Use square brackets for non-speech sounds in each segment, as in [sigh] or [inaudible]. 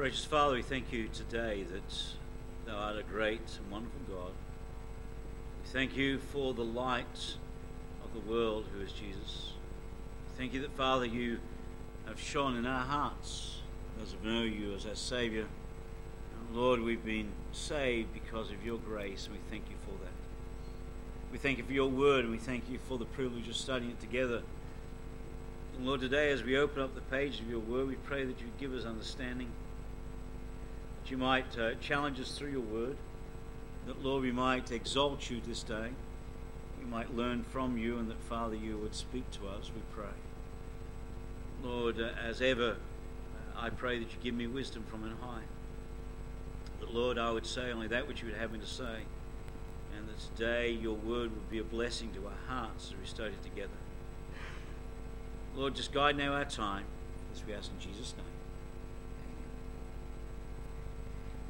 Gracious Father, we thank you today that thou art a great and wonderful God. We thank you for the light of the world, who is Jesus. We thank you that, Father, you have shone in our hearts, those who know you as our Saviour. And Lord, we've been saved because of your grace, and we thank you for that. We thank you for your word, and we thank you for the privilege of studying it together. And Lord, today as we open up the page of your word, we pray that you give us understanding, you might uh, challenge us through your word, that, Lord, we might exalt you this day, we might learn from you, and that, Father, you would speak to us, we pray. Lord, uh, as ever, uh, I pray that you give me wisdom from on high. That, Lord, I would say only that which you would have me to say and that today your word would be a blessing to our hearts as we study together. Lord, just guide now our time, as we ask in Jesus' name.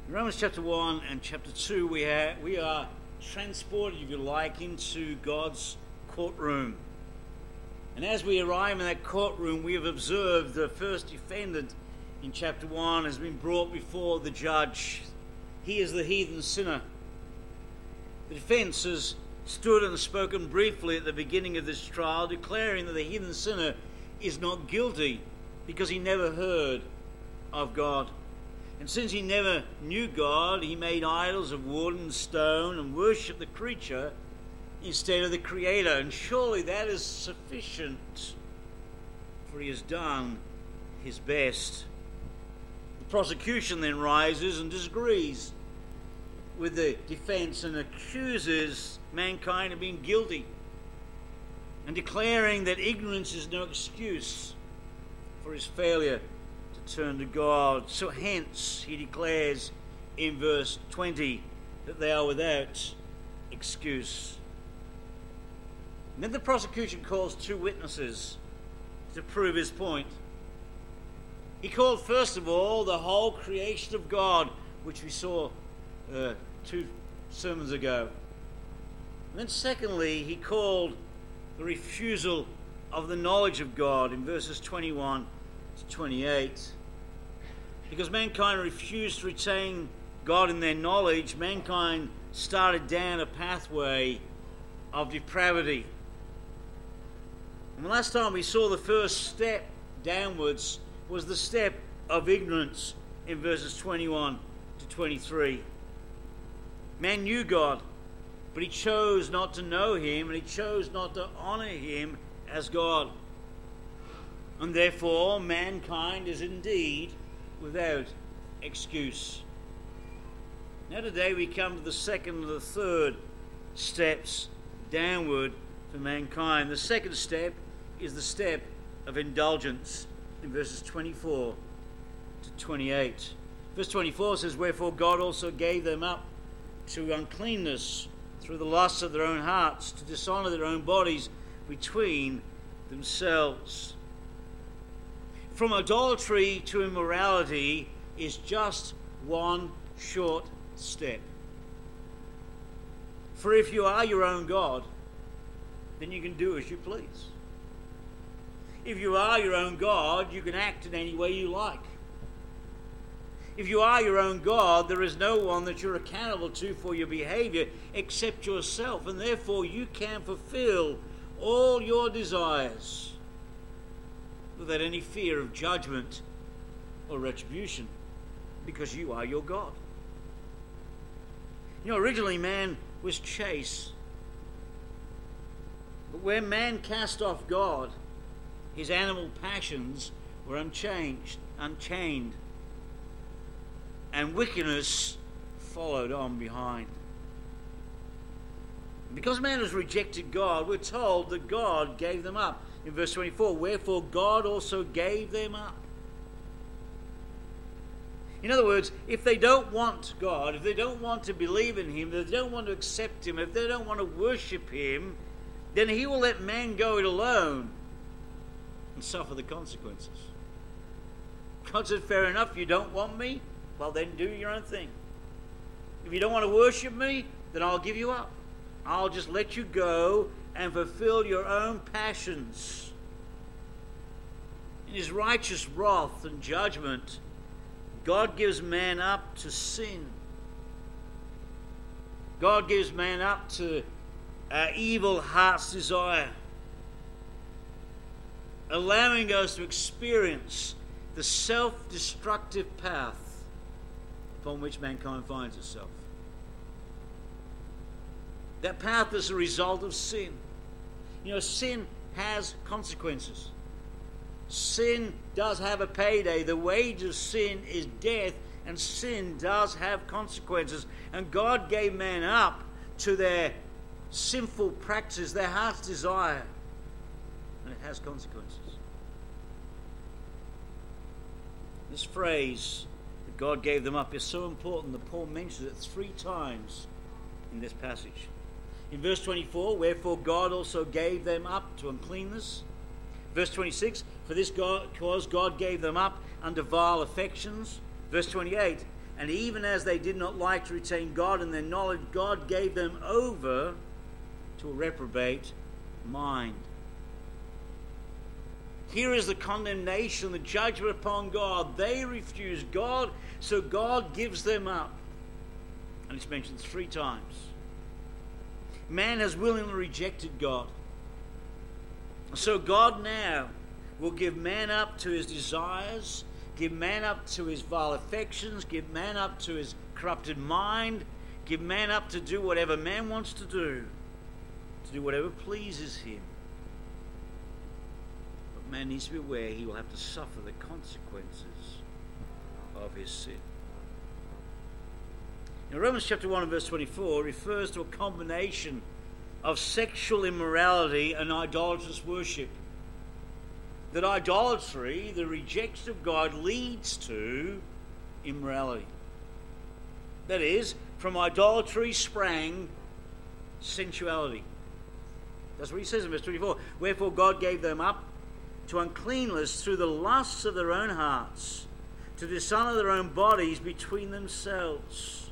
In Romans chapter 1 and chapter 2, we, have, we are transported, if you like, into God's courtroom. And as we arrive in that courtroom, we have observed the first defendant in chapter 1 has been brought before the judge. He is the heathen sinner. The defense has stood and spoken briefly at the beginning of this trial, declaring that the heathen sinner is not guilty because he never heard of God. And since he never knew God, he made idols of wood and stone and worshipped the creature instead of the Creator. And surely that is sufficient, for he has done his best. The prosecution then rises and disagrees with the defense and accuses mankind of being guilty and declaring that ignorance is no excuse for his failure to turn to God. So, hence, he declares in verse 20 that they are without excuse. And then the prosecution calls two witnesses to prove his point. He called, first of all, the whole creation of God, which we saw uh, two sermons ago. And then, secondly, he called the refusal of the knowledge of God in verses 21 to 28. Because mankind refused to retain God in their knowledge, mankind started down a pathway of depravity. And the last time we saw the first step downwards was the step of ignorance in verses 21 to 23. Man knew God, but he chose not to know him and he chose not to honor him as God. And therefore, mankind is indeed without excuse. Now, today we come to the second and the third steps downward for mankind. The second step is the step of indulgence in verses 24 to 28. Verse 24 says, Wherefore God also gave them up to uncleanness through the lusts of their own hearts, to dishonor their own bodies between themselves. From idolatry to immorality is just one short step. For if you are your own God, then you can do as you please. If you are your own God, you can act in any way you like. If you are your own God, there is no one that you're accountable to for your behavior except yourself, and therefore you can fulfill all your desires without any fear of judgment or retribution because you are your God. You know, originally man was chase. But when man cast off God, his animal passions were unchanged, unchained and wickedness followed on behind. Because man has rejected God, we're told that God gave them up. In verse 24, wherefore God also gave them up. In other words, if they don't want God, if they don't want to believe in Him, if they don't want to accept Him, if they don't want to worship Him, then He will let man go it alone and suffer the consequences. God said, Fair enough, you don't want me? Well, then do your own thing. If you don't want to worship me, then I'll give you up. I'll just let you go and fulfill your own passions. In his righteous wrath and judgment, God gives man up to sin. God gives man up to our evil heart's desire, allowing us to experience the self destructive path upon which mankind finds itself. That path is a result of sin. You know, sin has consequences. Sin does have a payday. The wage of sin is death, and sin does have consequences. And God gave man up to their sinful practices, their heart's desire, and it has consequences. This phrase that God gave them up is so important that Paul mentions it three times in this passage. In verse 24, wherefore God also gave them up to uncleanness. Verse 26, for this cause God gave them up unto vile affections. Verse 28, and even as they did not like to retain God in their knowledge, God gave them over to a reprobate mind. Here is the condemnation, the judgment upon God. They refuse God, so God gives them up. And it's mentioned three times. Man has willingly rejected God. So God now will give man up to his desires, give man up to his vile affections, give man up to his corrupted mind, give man up to do whatever man wants to do, to do whatever pleases him. But man needs to be aware he will have to suffer the consequences of his sin. In Romans chapter 1 and verse 24 refers to a combination of sexual immorality and idolatrous worship. That idolatry, the rejection of God, leads to immorality. That is, from idolatry sprang sensuality. That's what he says in verse 24. Wherefore God gave them up to uncleanness through the lusts of their own hearts, to dishonor their own bodies between themselves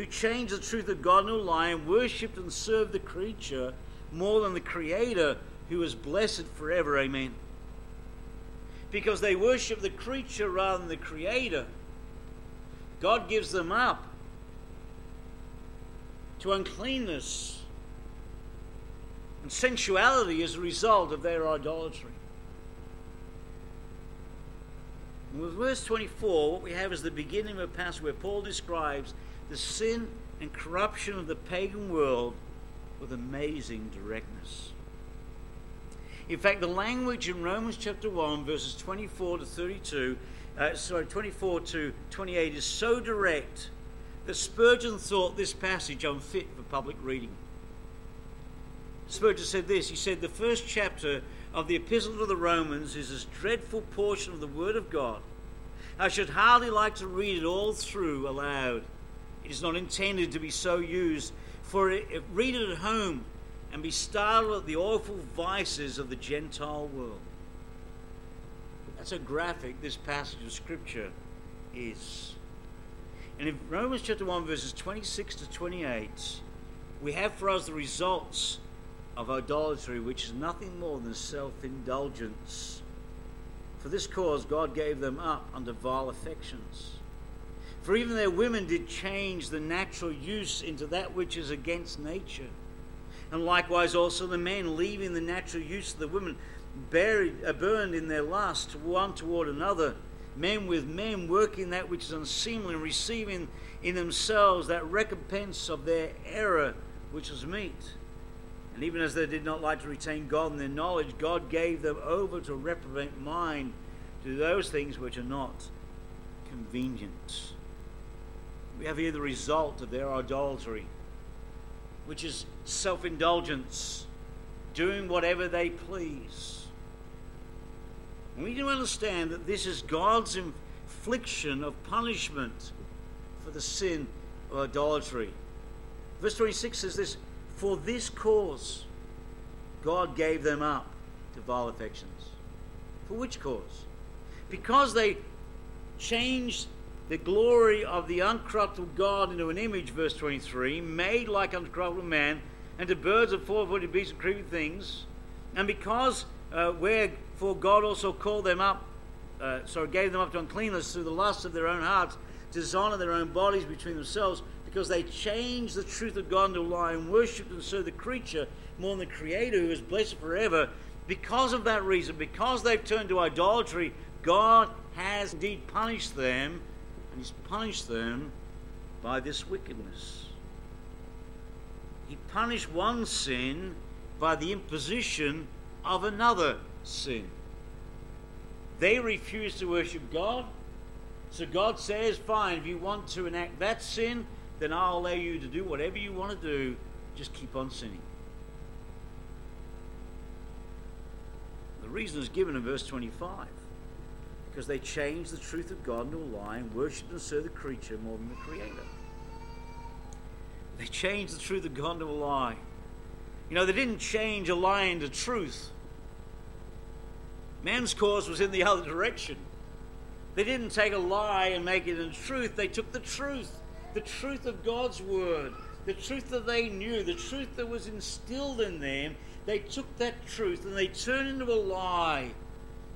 who changed the truth of God into a lie and and served the creature more than the Creator who is blessed forever. Amen. Because they worship the creature rather than the Creator, God gives them up to uncleanness and sensuality as a result of their idolatry. And with verse 24, what we have is the beginning of a passage where Paul describes the sin and corruption of the pagan world with amazing directness. In fact, the language in Romans chapter 1, verses 24 to 32, uh, sorry, 24 to 28 is so direct that Spurgeon thought this passage unfit for public reading. Spurgeon said this He said, The first chapter of the Epistle to the Romans is this dreadful portion of the Word of God. I should hardly like to read it all through aloud. Is not intended to be so used. For it, read it at home and be startled at the awful vices of the Gentile world. That's how graphic this passage of Scripture is. And in Romans chapter 1, verses 26 to 28, we have for us the results of idolatry, which is nothing more than self indulgence. For this cause, God gave them up under vile affections. For even their women did change the natural use into that which is against nature. And likewise also the men, leaving the natural use of the women, buried, uh, burned in their lust one toward another, men with men working that which is unseemly, and receiving in themselves that recompense of their error which was meet. And even as they did not like to retain God in their knowledge, God gave them over to reprobate mind to those things which are not convenient. We have here the result of their idolatry, which is self indulgence, doing whatever they please. We need to understand that this is God's infliction of punishment for the sin of idolatry. Verse 26 says this For this cause God gave them up to vile affections. For which cause? Because they changed the glory of the uncorruptible God into an image, verse 23, made like unto corruptible man, and to birds of four footed beasts and creeping things. And because uh, wherefore God also called them up uh, sorry, gave them up to uncleanness through the lust of their own hearts, dishonor their own bodies between themselves, because they changed the truth of God into a lie and worshipped and served the creature more than the Creator who is blessed forever. Because of that reason, because they've turned to idolatry, God has indeed punished them, and He's punished them by this wickedness. He punished one sin by the imposition of another sin. They refuse to worship God. So God says, fine, if you want to enact that sin, then I'll allow you to do whatever you want to do. Just keep on sinning. The reason is given in verse 25 because they changed the truth of God into a lie and worshipped and served the creature more than the Creator. They changed the truth of God into a lie. You know, they didn't change a lie into truth. Man's course was in the other direction. They didn't take a lie and make it into truth. They took the truth, the truth of God's word, the truth that they knew, the truth that was instilled in them. They took that truth and they turned into a lie.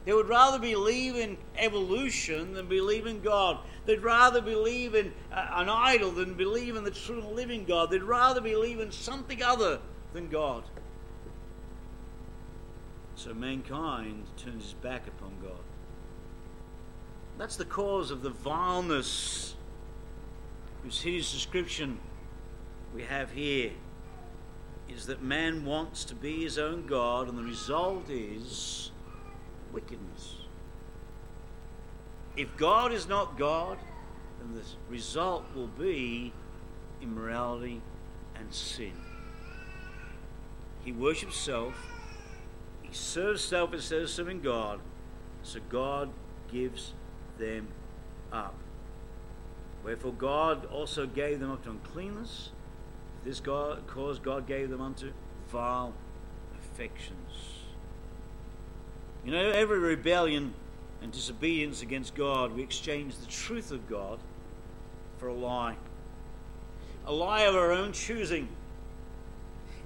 They would rather believe in evolution than believe in God. They'd rather believe in uh, an idol than believe in the true and living God. They'd rather believe in something other than God. So mankind turns his back upon God. That's the cause of the vileness whose hideous description we have here is that man wants to be his own God, and the result is wickedness. If God is not God, then the result will be immorality and sin. He worships self, he serves self instead of serving God, so God gives them up. Wherefore God also gave them up to uncleanness. This God, cause God gave them unto vile affections. You know, every rebellion and disobedience against God, we exchange the truth of God for a lie. A lie of our own choosing.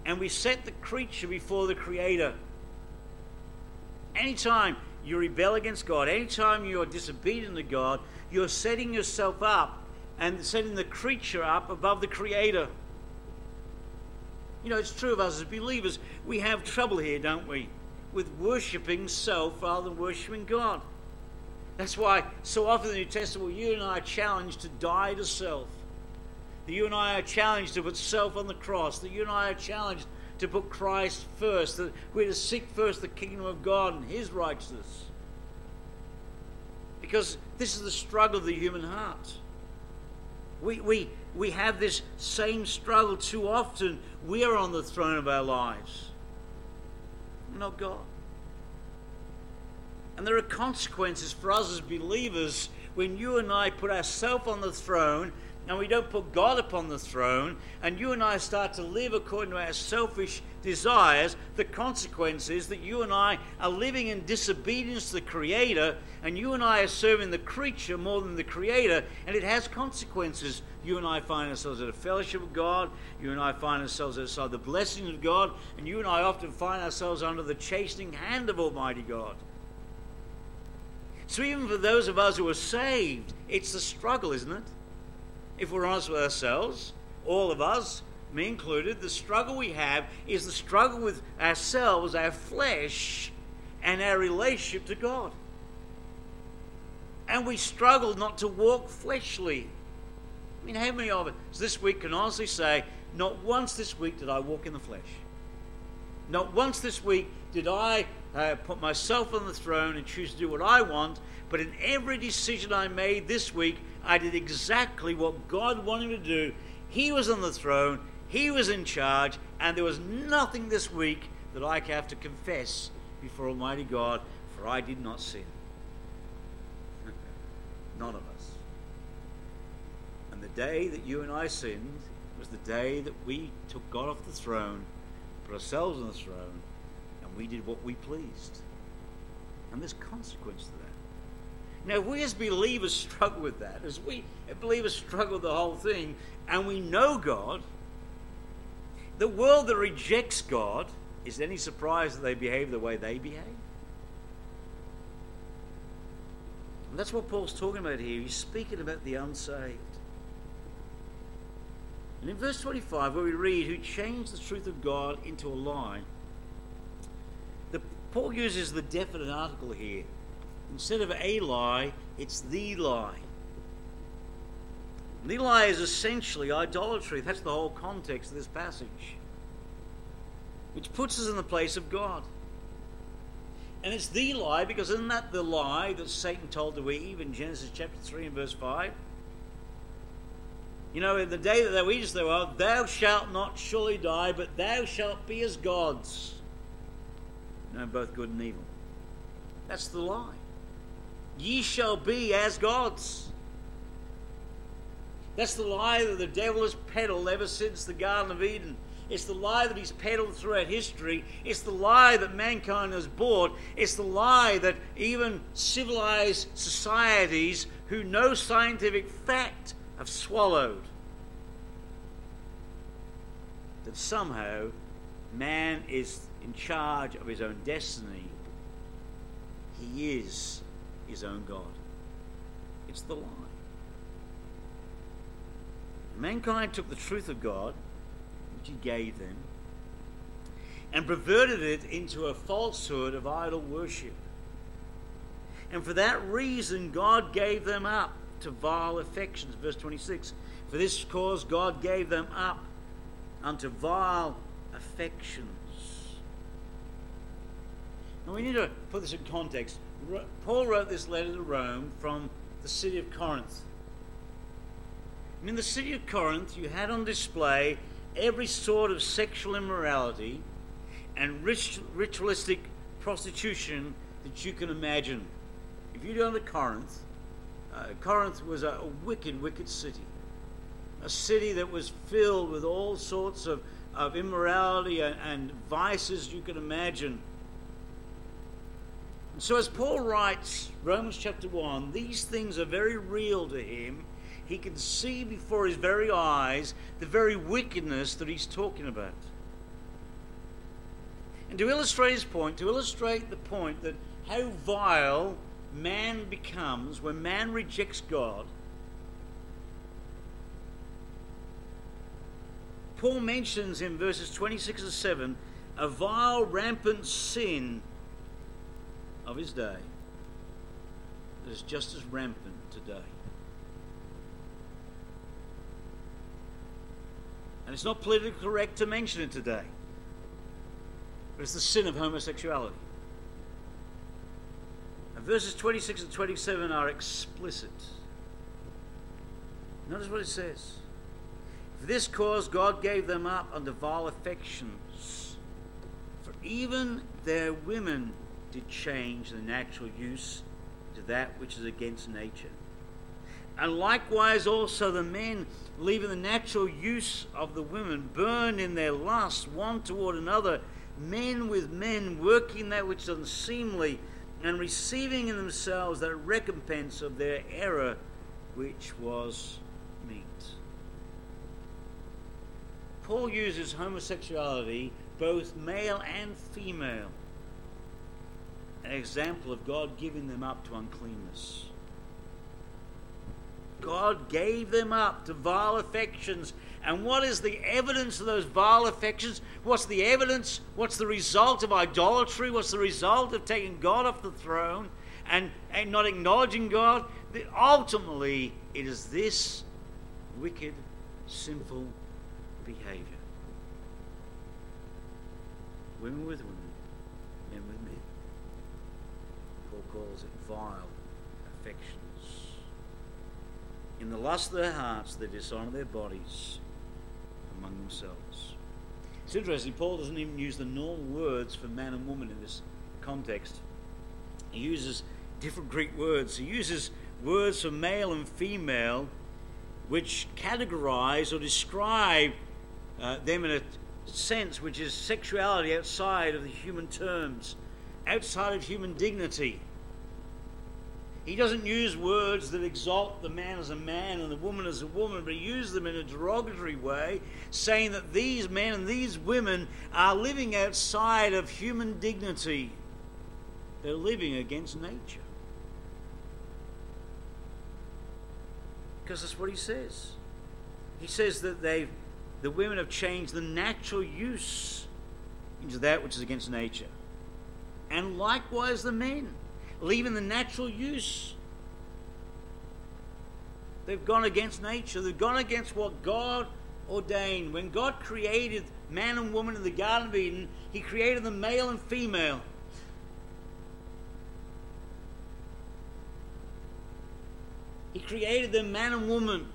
And we set the creature before the Creator. Anytime you rebel against God, anytime you are disobedient to God, you're setting yourself up and setting the creature up above the Creator. You know, it's true of us as believers. We have trouble here, don't we? With worshipping self rather than worshipping God. That's why so often in the New Testament you and I are challenged to die to self. That you and I are challenged to put self on the cross. That you and I are challenged to put Christ first. That we're to seek first the kingdom of God and His righteousness. Because this is the struggle of the human heart. We, we, we have this same struggle too often. We are on the throne of our lives not God. And there are consequences for us as believers when you and I put ourselves on the throne and we don't put God upon the throne, and you and I start to live according to our selfish desires, the consequence is that you and I are living in disobedience to the Creator, and you and I are serving the creature more than the Creator, and it has consequences. You and I find ourselves at a fellowship with God, you and I find ourselves outside the blessings of God, and you and I often find ourselves under the chastening hand of Almighty God. So, even for those of us who are saved, it's the struggle, isn't it? if we're honest with ourselves, all of us, me included, the struggle we have is the struggle with ourselves, our flesh, and our relationship to God. And we struggle not to walk fleshly. I mean, how many of us this week can honestly say, not once this week did I walk in the flesh? Not once this week did I uh, put myself on the throne and choose to do what I want, but in every decision I made this week, I did exactly what God wanted me to do. He was on the throne, He was in charge, and there was nothing this week that I have to confess before Almighty God, for I did not sin. [laughs] None of us. And the day that you and I sinned was the day that we took God off the throne, put ourselves on the throne, and we did what we pleased. And there's consequence to that. Now, we as believers [laughs] struggle with that, as we believers struggle with the whole thing, and we know God, the world that rejects God, is any surprise that they behave the way they behave? And that's what Paul's talking about here. He's speaking about the unsaved. And in verse 25, where we read, Who changed the truth of God into a lie, the, Paul uses the definite article here. Instead of a lie, it's the lie. The lie is essentially idolatry. That's the whole context of this passage. Which puts us in the place of God. And it's the lie because isn't that the lie that Satan told to Eve in Genesis chapter 3 and verse 5? You know, in the day that thou eatest thereof, thou shalt not surely die, but thou shalt be as gods. Know both good and evil. That's the lie. Ye shall be as gods. That's the lie that the devil has peddled ever since the Garden of Eden. It's the lie that he's peddled throughout history. It's the lie that mankind has bought. It's the lie that even civilized societies who know scientific fact have swallowed. That somehow man is in charge of his own destiny. He is his own God. It's the lie. Mankind took the truth of God which he gave them, and perverted it into a falsehood of idol worship. And for that reason, God gave them up to vile affections. Verse 26 For this cause, God gave them up unto vile affections. Now, we need to put this in context. Paul wrote this letter to Rome from the city of Corinth. And in the city of Corinth, you had on display every sort of sexual immorality and ritualistic prostitution that you can imagine. If you go to Corinth, uh, Corinth was a, a wicked, wicked city. A city that was filled with all sorts of, of immorality and, and vices you can imagine. And so, as Paul writes, Romans chapter 1, these things are very real to him he can see before his very eyes the very wickedness that he's talking about. And to illustrate his point, to illustrate the point that how vile man becomes when man rejects God, Paul mentions in verses 26 and 7 a vile, rampant sin of his day that is just as rampant today. And it's not politically correct to mention it today. But it's the sin of homosexuality. And verses 26 and 27 are explicit. Notice what it says. For this cause God gave them up unto vile affections. For even their women did change the natural use to that which is against nature. And likewise also the men, leaving the natural use of the women, burned in their lust one toward another, men with men, working that which is unseemly, and receiving in themselves that recompense of their error, which was meet. Paul uses homosexuality, both male and female, an example of God giving them up to uncleanness. God gave them up to vile affections. And what is the evidence of those vile affections? What's the evidence? What's the result of idolatry? What's the result of taking God off the throne and, and not acknowledging God? That Ultimately, it is this wicked, sinful behavior. Women with women, men with men. Paul calls it vile affection. In the lust of their hearts, they dishonor their bodies among themselves. It's interesting, Paul doesn't even use the normal words for man and woman in this context. He uses different Greek words. He uses words for male and female which categorize or describe uh, them in a sense which is sexuality outside of the human terms, outside of human dignity. He doesn't use words that exalt the man as a man and the woman as a woman, but he uses them in a derogatory way, saying that these men and these women are living outside of human dignity. They're living against nature. Because that's what he says. He says that they the women have changed the natural use into that which is against nature. And likewise the men, leaving the natural use. They've gone against nature. They've gone against what God ordained. When God created man and woman in the Garden of Eden, He created them male and female. He created them man and woman.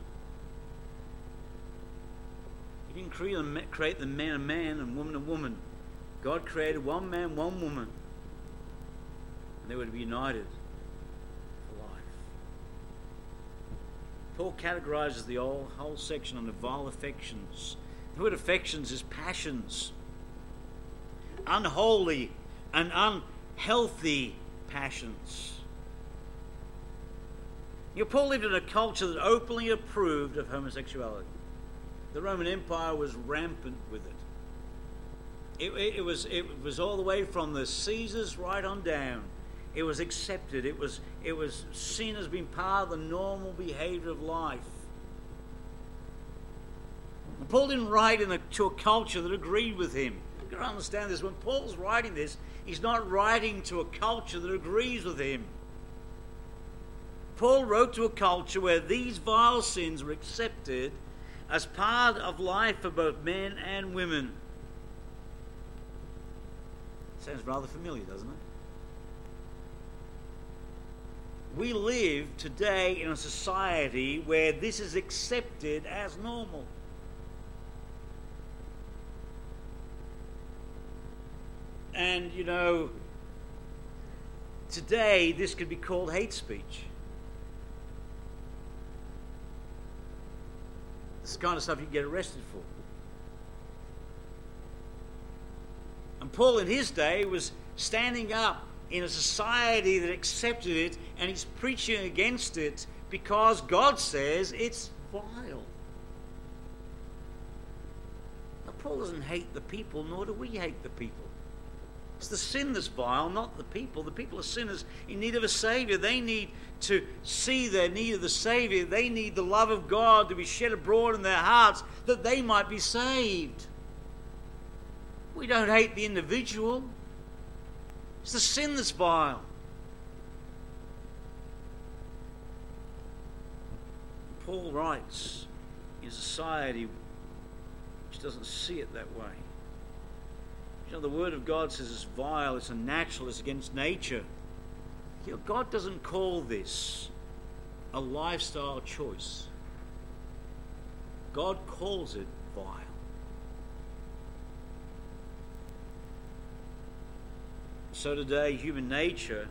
He didn't create them, man and man and woman and woman. God created one man, one woman. And they to be united for life. Paul categorizes the whole, whole section under vile affections. The word affections is passions. Unholy and unhealthy passions. You know, Paul lived in a culture that openly approved of homosexuality. The Roman Empire was rampant with it. It, it, it, was, it was all the way from the Caesars right on down. It was accepted. It was, it was seen as being part of the normal behavior of life. And Paul didn't write in a, to a culture that agreed with him. You've got to understand this. When Paul's writing this, he's not writing to a culture that agrees with him. Paul wrote to a culture where these vile sins were accepted as part of life for both men and women. Sounds rather familiar, doesn't it? We live today in a society where this is accepted as normal. And, you know, today this could be called hate speech. It's the kind of stuff you get arrested for. And Paul, in his day, was standing up in a society that accepted it and he's preaching against it because God says it's vile. Now, Paul doesn't hate the people, nor do we hate the people. It's the sin that's vile, not the people. The people are sinners in need of a Savior. They need to see their need of the Savior. They need the love of God to be shed abroad in their hearts that they might be saved. We don't hate the individual, it's the sin that's vile. Paul writes in a society which doesn't see it that way. You know, the Word of God says it's vile, it's unnatural, it's against nature. You know, God doesn't call this a lifestyle choice. God calls it vile. So today, human nature,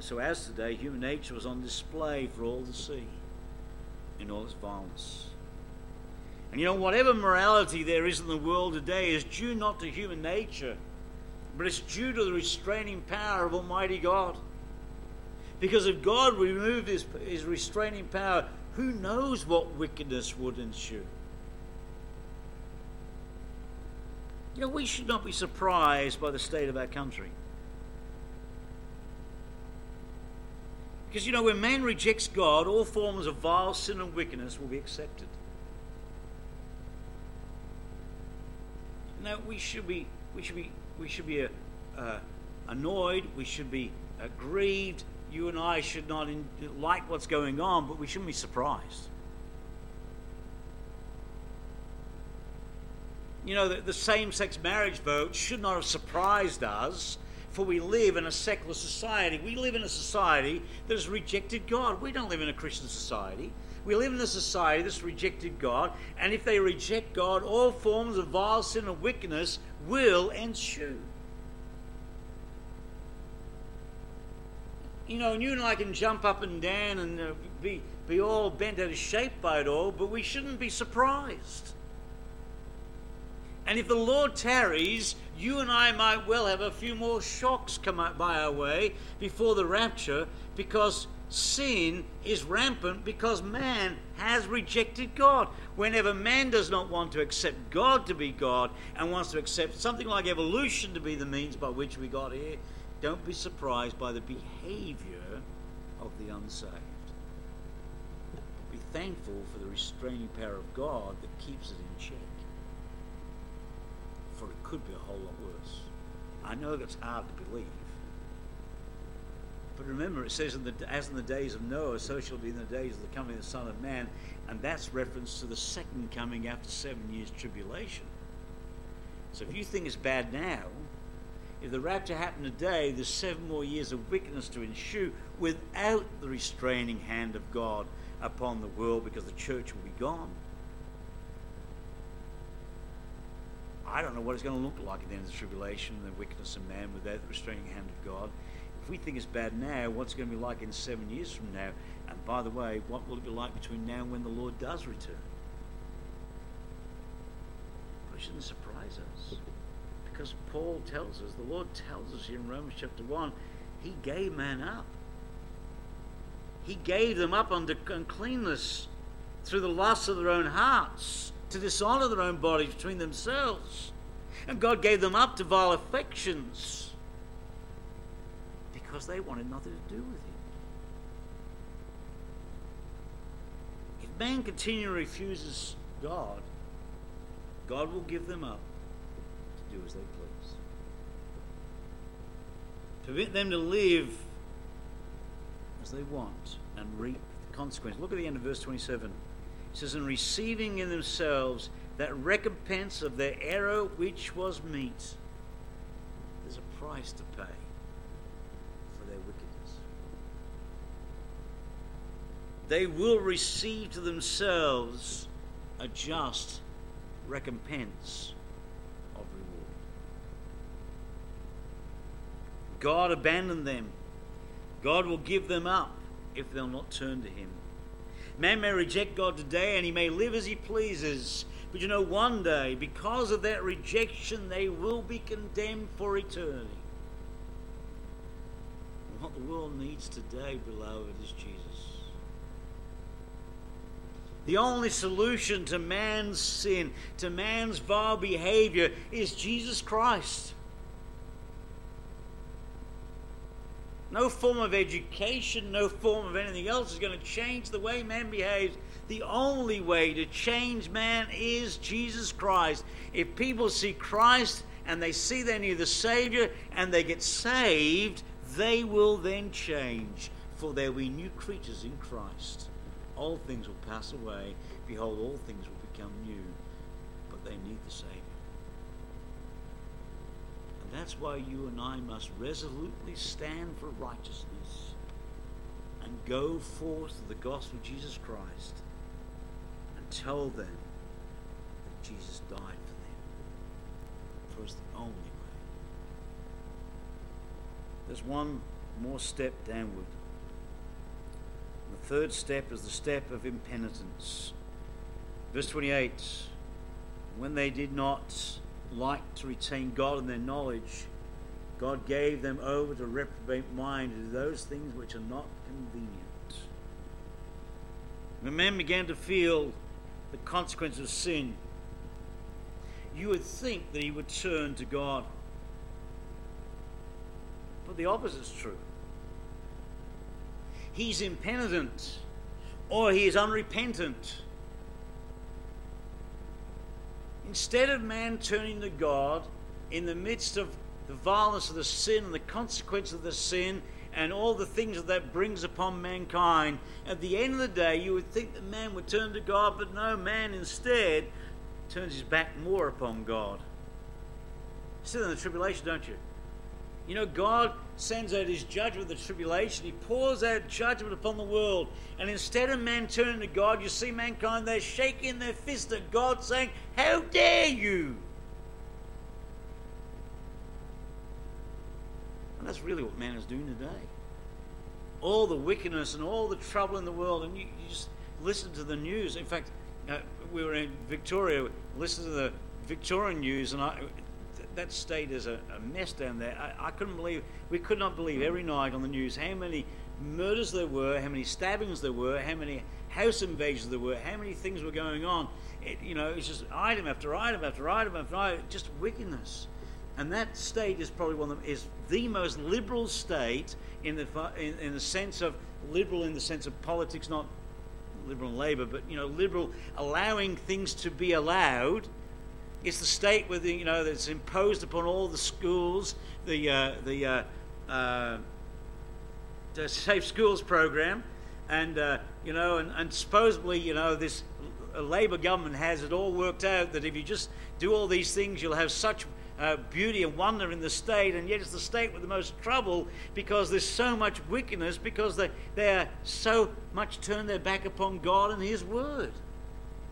so as today, human nature was on display for all to see in all its violence. And you know, whatever morality there is in the world today is due not to human nature, but it's due to the restraining power of Almighty God. Because if God removed his, his restraining power, who knows what wickedness would ensue? You know, we should not be surprised by the state of our country. Because, you know, when man rejects God, all forms of vile sin and wickedness will be accepted. No, we should be, we should be, we should be uh, uh, annoyed. We should be uh, grieved. You and I should not in, like what's going on, but we shouldn't be surprised. You know, the, the same sex marriage vote should not have surprised us, for we live in a secular society. We live in a society that has rejected God. We don't live in a Christian society. We live in a society that's rejected God, and if they reject God, all forms of vile sin and wickedness will ensue. You know, and you and I can jump up and down and uh, be, be all bent out of shape by it all, but we shouldn't be surprised. And if the Lord tarries, you and I might well have a few more shocks come by our way before the rapture because sin is rampant because man has rejected God. Whenever man does not want to accept God to be God and wants to accept something like evolution to be the means by which we got here, don't be surprised by the behavior of the unsaved. Be thankful for the restraining power of God that keeps it in check. For it could be a whole lot worse. I know that's hard to believe. But remember, it says, in the, as in the days of Noah, so shall be in the days of the coming of the Son of Man. And that's reference to the second coming after seven years' tribulation. So if you think it's bad now, if the rapture happened today, there's seven more years of wickedness to ensue without the restraining hand of God upon the world because the church will be gone. I don't know what it's going to look like at the end of the tribulation, the wickedness of man without the restraining hand of God. If we think it's bad now, what's it going to be like in seven years from now? And by the way, what will it be like between now and when the Lord does return? It shouldn't surprise us. Because Paul tells us, the Lord tells us in Romans chapter 1, He gave man up. He gave them up unto uncleanness through the lust of their own hearts, to dishonor their own bodies between themselves. And God gave them up to vile affections because they wanted nothing to do with Him. If man continually refuses God, God will give them up to do as they please. Permit them to live as they want and reap the consequence. Look at the end of verse 27. It says, In receiving in themselves that recompense of their error which was meet, there's a price to pay for their wickedness. They will receive to themselves a just recompense of reward. God abandoned them. God will give them up if they'll not turn to Him. Man may reject God today and he may live as he pleases. But you know, one day, because of that rejection, they will be condemned for eternity. And what the world needs today, beloved, is Jesus. The only solution to man's sin, to man's vile behavior, is Jesus Christ. No form of education, no form of anything else is going to change the way man behaves. The only way to change man is Jesus Christ. If people see Christ and they see they need the Savior and they get saved, they will then change, for there be new creatures in Christ. All things will pass away. Behold, all things will become new. But they need the Savior. That's why you and I must resolutely stand for righteousness and go forth the gospel of Jesus Christ and tell them that Jesus died for them. For it's the only way. There's one more step downward. The third step is the step of impenitence. Verse 28 When they did not like to retain God in their knowledge, God gave them over to reprobate mind to those things which are not convenient. When men began to feel the consequence of sin, you would think that he would turn to God. But the opposite is true. He's impenitent or he is unrepentant. Instead of man turning to God in the midst of the violence of the sin and the consequence of the sin and all the things that that brings upon mankind, at the end of the day, you would think that man would turn to God, but no, man instead turns his back more upon God. See that in the tribulation, don't you? You know, God sends out his judgment, the tribulation. He pours out judgment upon the world. And instead of man turning to God, you see mankind, they're shaking their fist at God, saying, How dare you! And that's really what man is doing today. All the wickedness and all the trouble in the world, and you, you just listen to the news. In fact, uh, we were in Victoria, listened to the Victorian news, and I, that state is a, a mess down there. I, I, couldn't believe, we could not believe every night on the news how many murders there were, how many stabbings there were, how many house invasions there were, how many things were going on. It, you know, it's just item after item after item after item, just wickedness. And that state is probably one of them, is the most liberal state in the, in, in the sense of liberal in the sense of politics, not Liberal and Labor, but you know, Liberal allowing things to be allowed. It's the state with the, you know that's imposed upon all the schools the uh, the, uh, uh, the Safe Schools program, and uh, you know, and, and supposedly you know this Labor government has it all worked out that if you just do all these things, you'll have such uh, beauty and wonder in the state, and yet it's the state with the most trouble because there's so much wickedness, because they, they're so much turned their back upon God and His Word.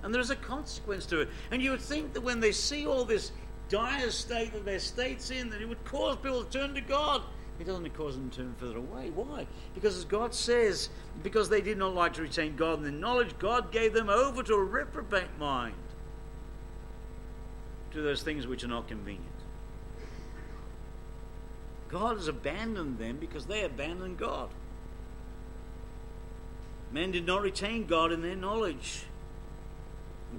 And there's a consequence to it. And you would think that when they see all this dire state that their state's in, that it would cause people to turn to God. It doesn't cause them to turn further away. Why? Because as God says, because they did not like to retain God in their knowledge, God gave them over to a reprobate mind, to those things which are not convenient. God has abandoned them because they abandoned God. Men did not retain God in their knowledge.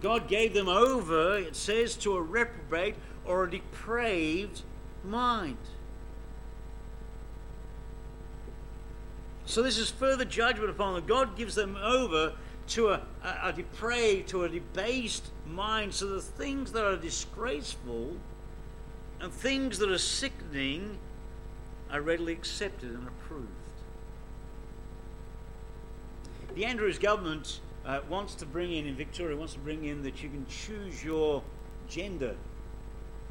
God gave them over, it says, to a reprobate or a depraved mind. So this is further judgment upon them. God gives them over to a, a, a depraved, to a debased mind. So the things that are disgraceful and things that are sickening are readily accepted and approved. The Andrews government uh, wants to bring in, in Victoria, wants to bring in that you can choose your gender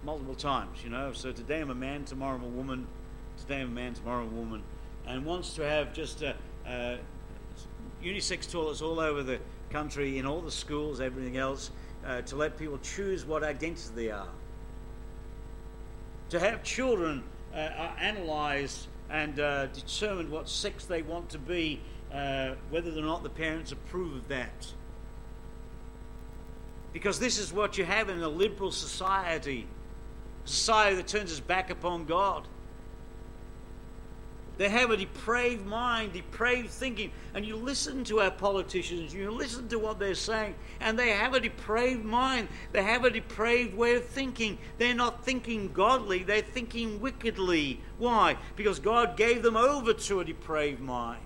multiple times, you know. So today I'm a man, tomorrow I'm a woman, today I'm a man, tomorrow I'm a woman, and wants to have just a, a unisex toilets all over the country, in all the schools, everything else, uh, to let people choose what identity they are. To have children uh, are analysed and uh, determined what sex they want to be, uh, whether or not the parents approve of that. Because this is what you have in a liberal society, a society that turns its back upon God. They have a depraved mind, depraved thinking. And you listen to our politicians, you listen to what they're saying, and they have a depraved mind. They have a depraved way of thinking. They're not thinking godly, they're thinking wickedly. Why? Because God gave them over to a depraved mind.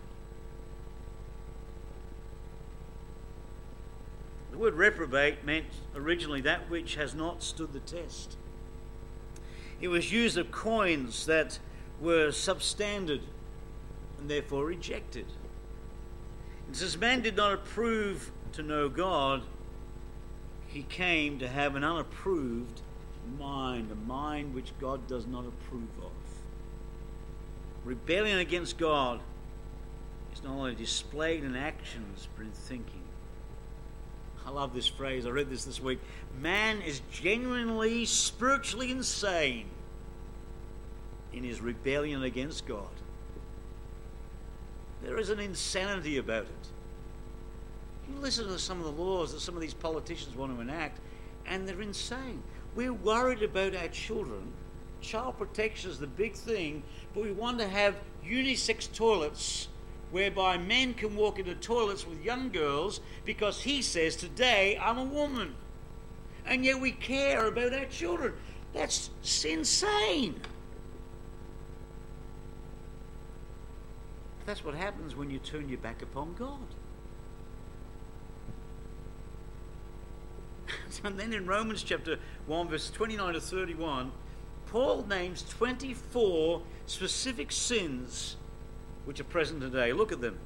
The word reprobate meant originally that which has not stood the test. It was used of coins that were substandard and therefore rejected. And since man did not approve to know God, he came to have an unapproved mind, a mind which God does not approve of. Rebellion against God is not only displayed in actions but in thinking. I love this phrase. I read this this week. Man is genuinely spiritually insane in his rebellion against God. There is an insanity about it. You listen to some of the laws that some of these politicians want to enact, and they're insane. We're worried about our children. Child protection is the big thing, but we want to have unisex toilets whereby men can walk into toilets with young girls because he says, Today I'm a woman. And yet we care about our children. That's insane. That's what happens when you turn your back upon God. [laughs] and then in Romans chapter 1, verse 29 to 31, Paul names 24 specific sins which are present today. Look at them.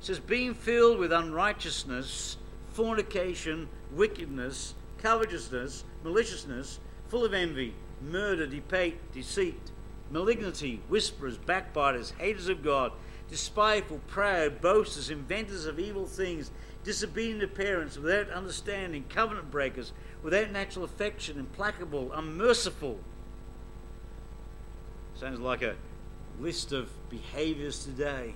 It says, being filled with unrighteousness, fornication, wickedness, covetousness, maliciousness, full of envy, murder, debate, deceit, malignity, whisperers, backbiters, haters of God despiteful, proud, boasters, inventors of evil things, disobedient to parents, without understanding, covenant breakers, without natural affection, implacable, unmerciful. Sounds like a list of behaviors today.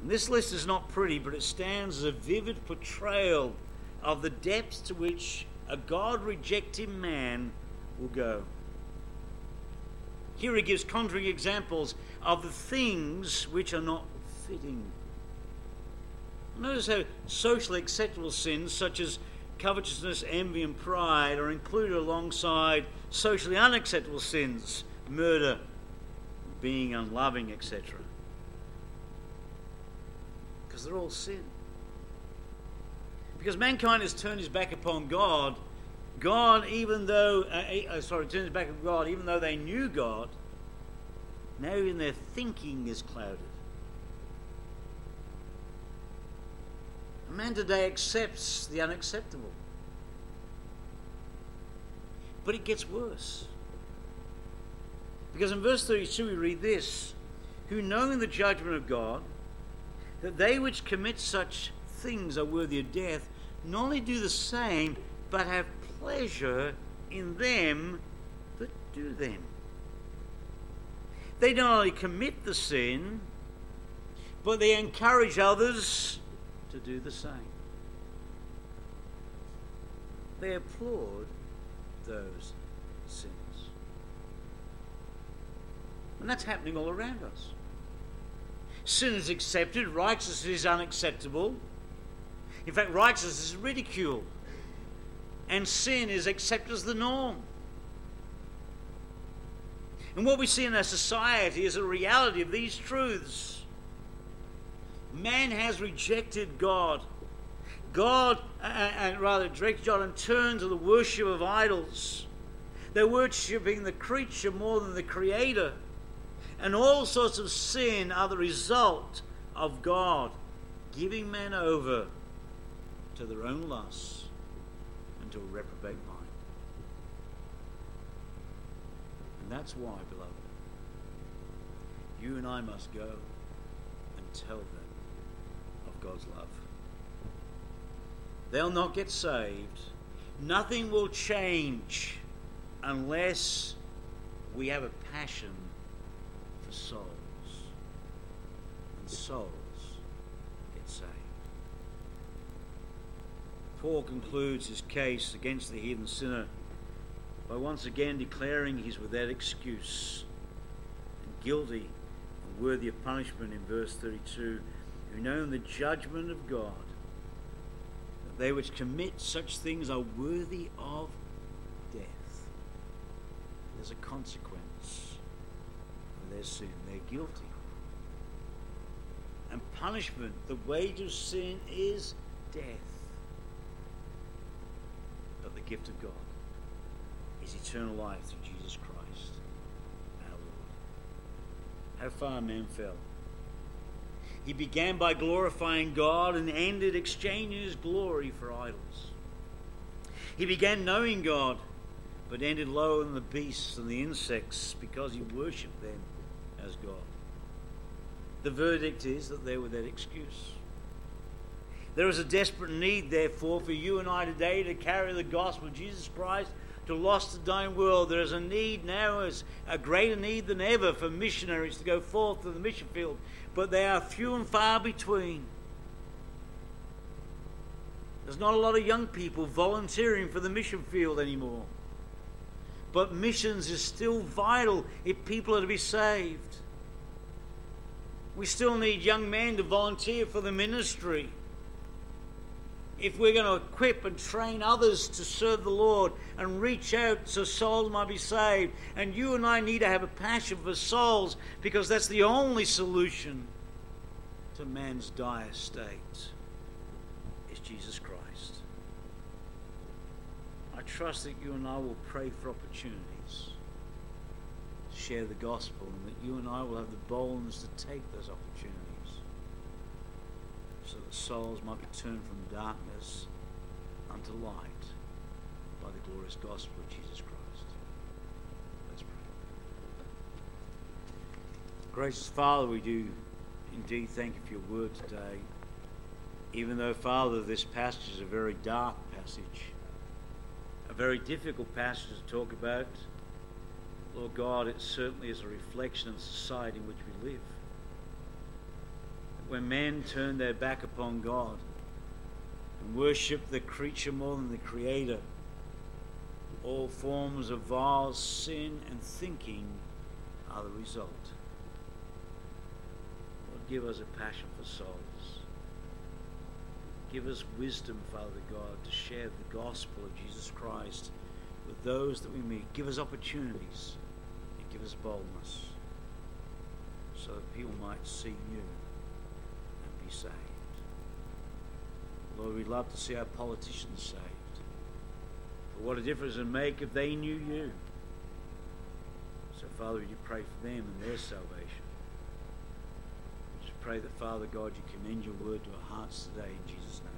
And this list is not pretty, but it stands as a vivid portrayal of the depths to which a God rejecting man will go. Here he gives contrary examples of the things which are not fitting. Notice how socially acceptable sins such as covetousness, envy, and pride are included alongside socially unacceptable sins, murder, being unloving, etc. Because they're all sin. Because mankind has turned his back upon God. God, even though, uh, uh, sorry, turned his back on God, even though they knew God, now even their thinking is clouded. A Man today accepts the unacceptable. But it gets worse. Because in verse 32 we read this Who knowing the judgment of God, that they which commit such things are worthy of death, not only do the same, but have pleasure in them that do them. They not only commit the sin, but they encourage others to do the same. They applaud those sins. And that's happening all around us. Sin is accepted, righteousness is unacceptable. In fact, righteousness is ridiculed, and sin is accepted as the norm. And what we see in our society is a reality of these truths. Man has rejected God. God, and rather directed God, and turned to the worship of idols. They're worshipping the creature more than the creator. And all sorts of sin are the result of God giving men over to their own lusts and to a reprobate mind. And that's why, beloved, you and I must go and tell them of God's love. They'll not get saved. Nothing will change unless we have a passion souls. And souls get saved. Paul concludes his case against the heathen sinner by once again declaring he's without excuse and guilty and worthy of punishment in verse 32 who know the judgment of God, that they which commit such things are worthy of death. There's a consequence their sin. They're guilty. And punishment, the wage of sin is death. But the gift of God is eternal life through Jesus Christ, our Lord. How far man fell. He began by glorifying God and ended exchanging his glory for idols. He began knowing God, but ended lower than the beasts and the insects because he worshipped them as God. The verdict is that they're without excuse. There is a desperate need, therefore, for you and I today to carry the gospel of Jesus Christ to lost and dying world. There is a need now, as a greater need than ever, for missionaries to go forth to the mission field but they are few and far between. There's not a lot of young people volunteering for the mission field anymore. But missions is still vital if people are to be saved. We still need young men to volunteer for the ministry if we're going to equip and train others to serve the Lord and reach out so souls might be saved. And you and I need to have a passion for souls because that's the only solution to man's dire state is Jesus Christ. Trust that you and I will pray for opportunities to share the gospel and that you and I will have the boldness to take those opportunities so that souls might be turned from darkness unto light by the glorious gospel of Jesus Christ. Let's pray. Gracious Father, we do indeed thank you for your word today. Even though, Father, this passage is a very dark passage, very difficult passage to talk about, Lord God, it certainly is a reflection of the society in which we live when men turn their back upon God and worship the creature more than the Creator, all forms of vile sin and thinking are the result. Lord, give us a passion for souls. Give us wisdom, Father God, to share the gospel of Jesus Christ with those that we meet. Give us opportunities and give us boldness so that people might see you and be saved. Lord, we'd love to see our politicians saved. But what a difference it would make if they knew you. So, Father, would you pray for them and their salvation? pray that, Father God, you commend your word to our hearts today in Jesus' name.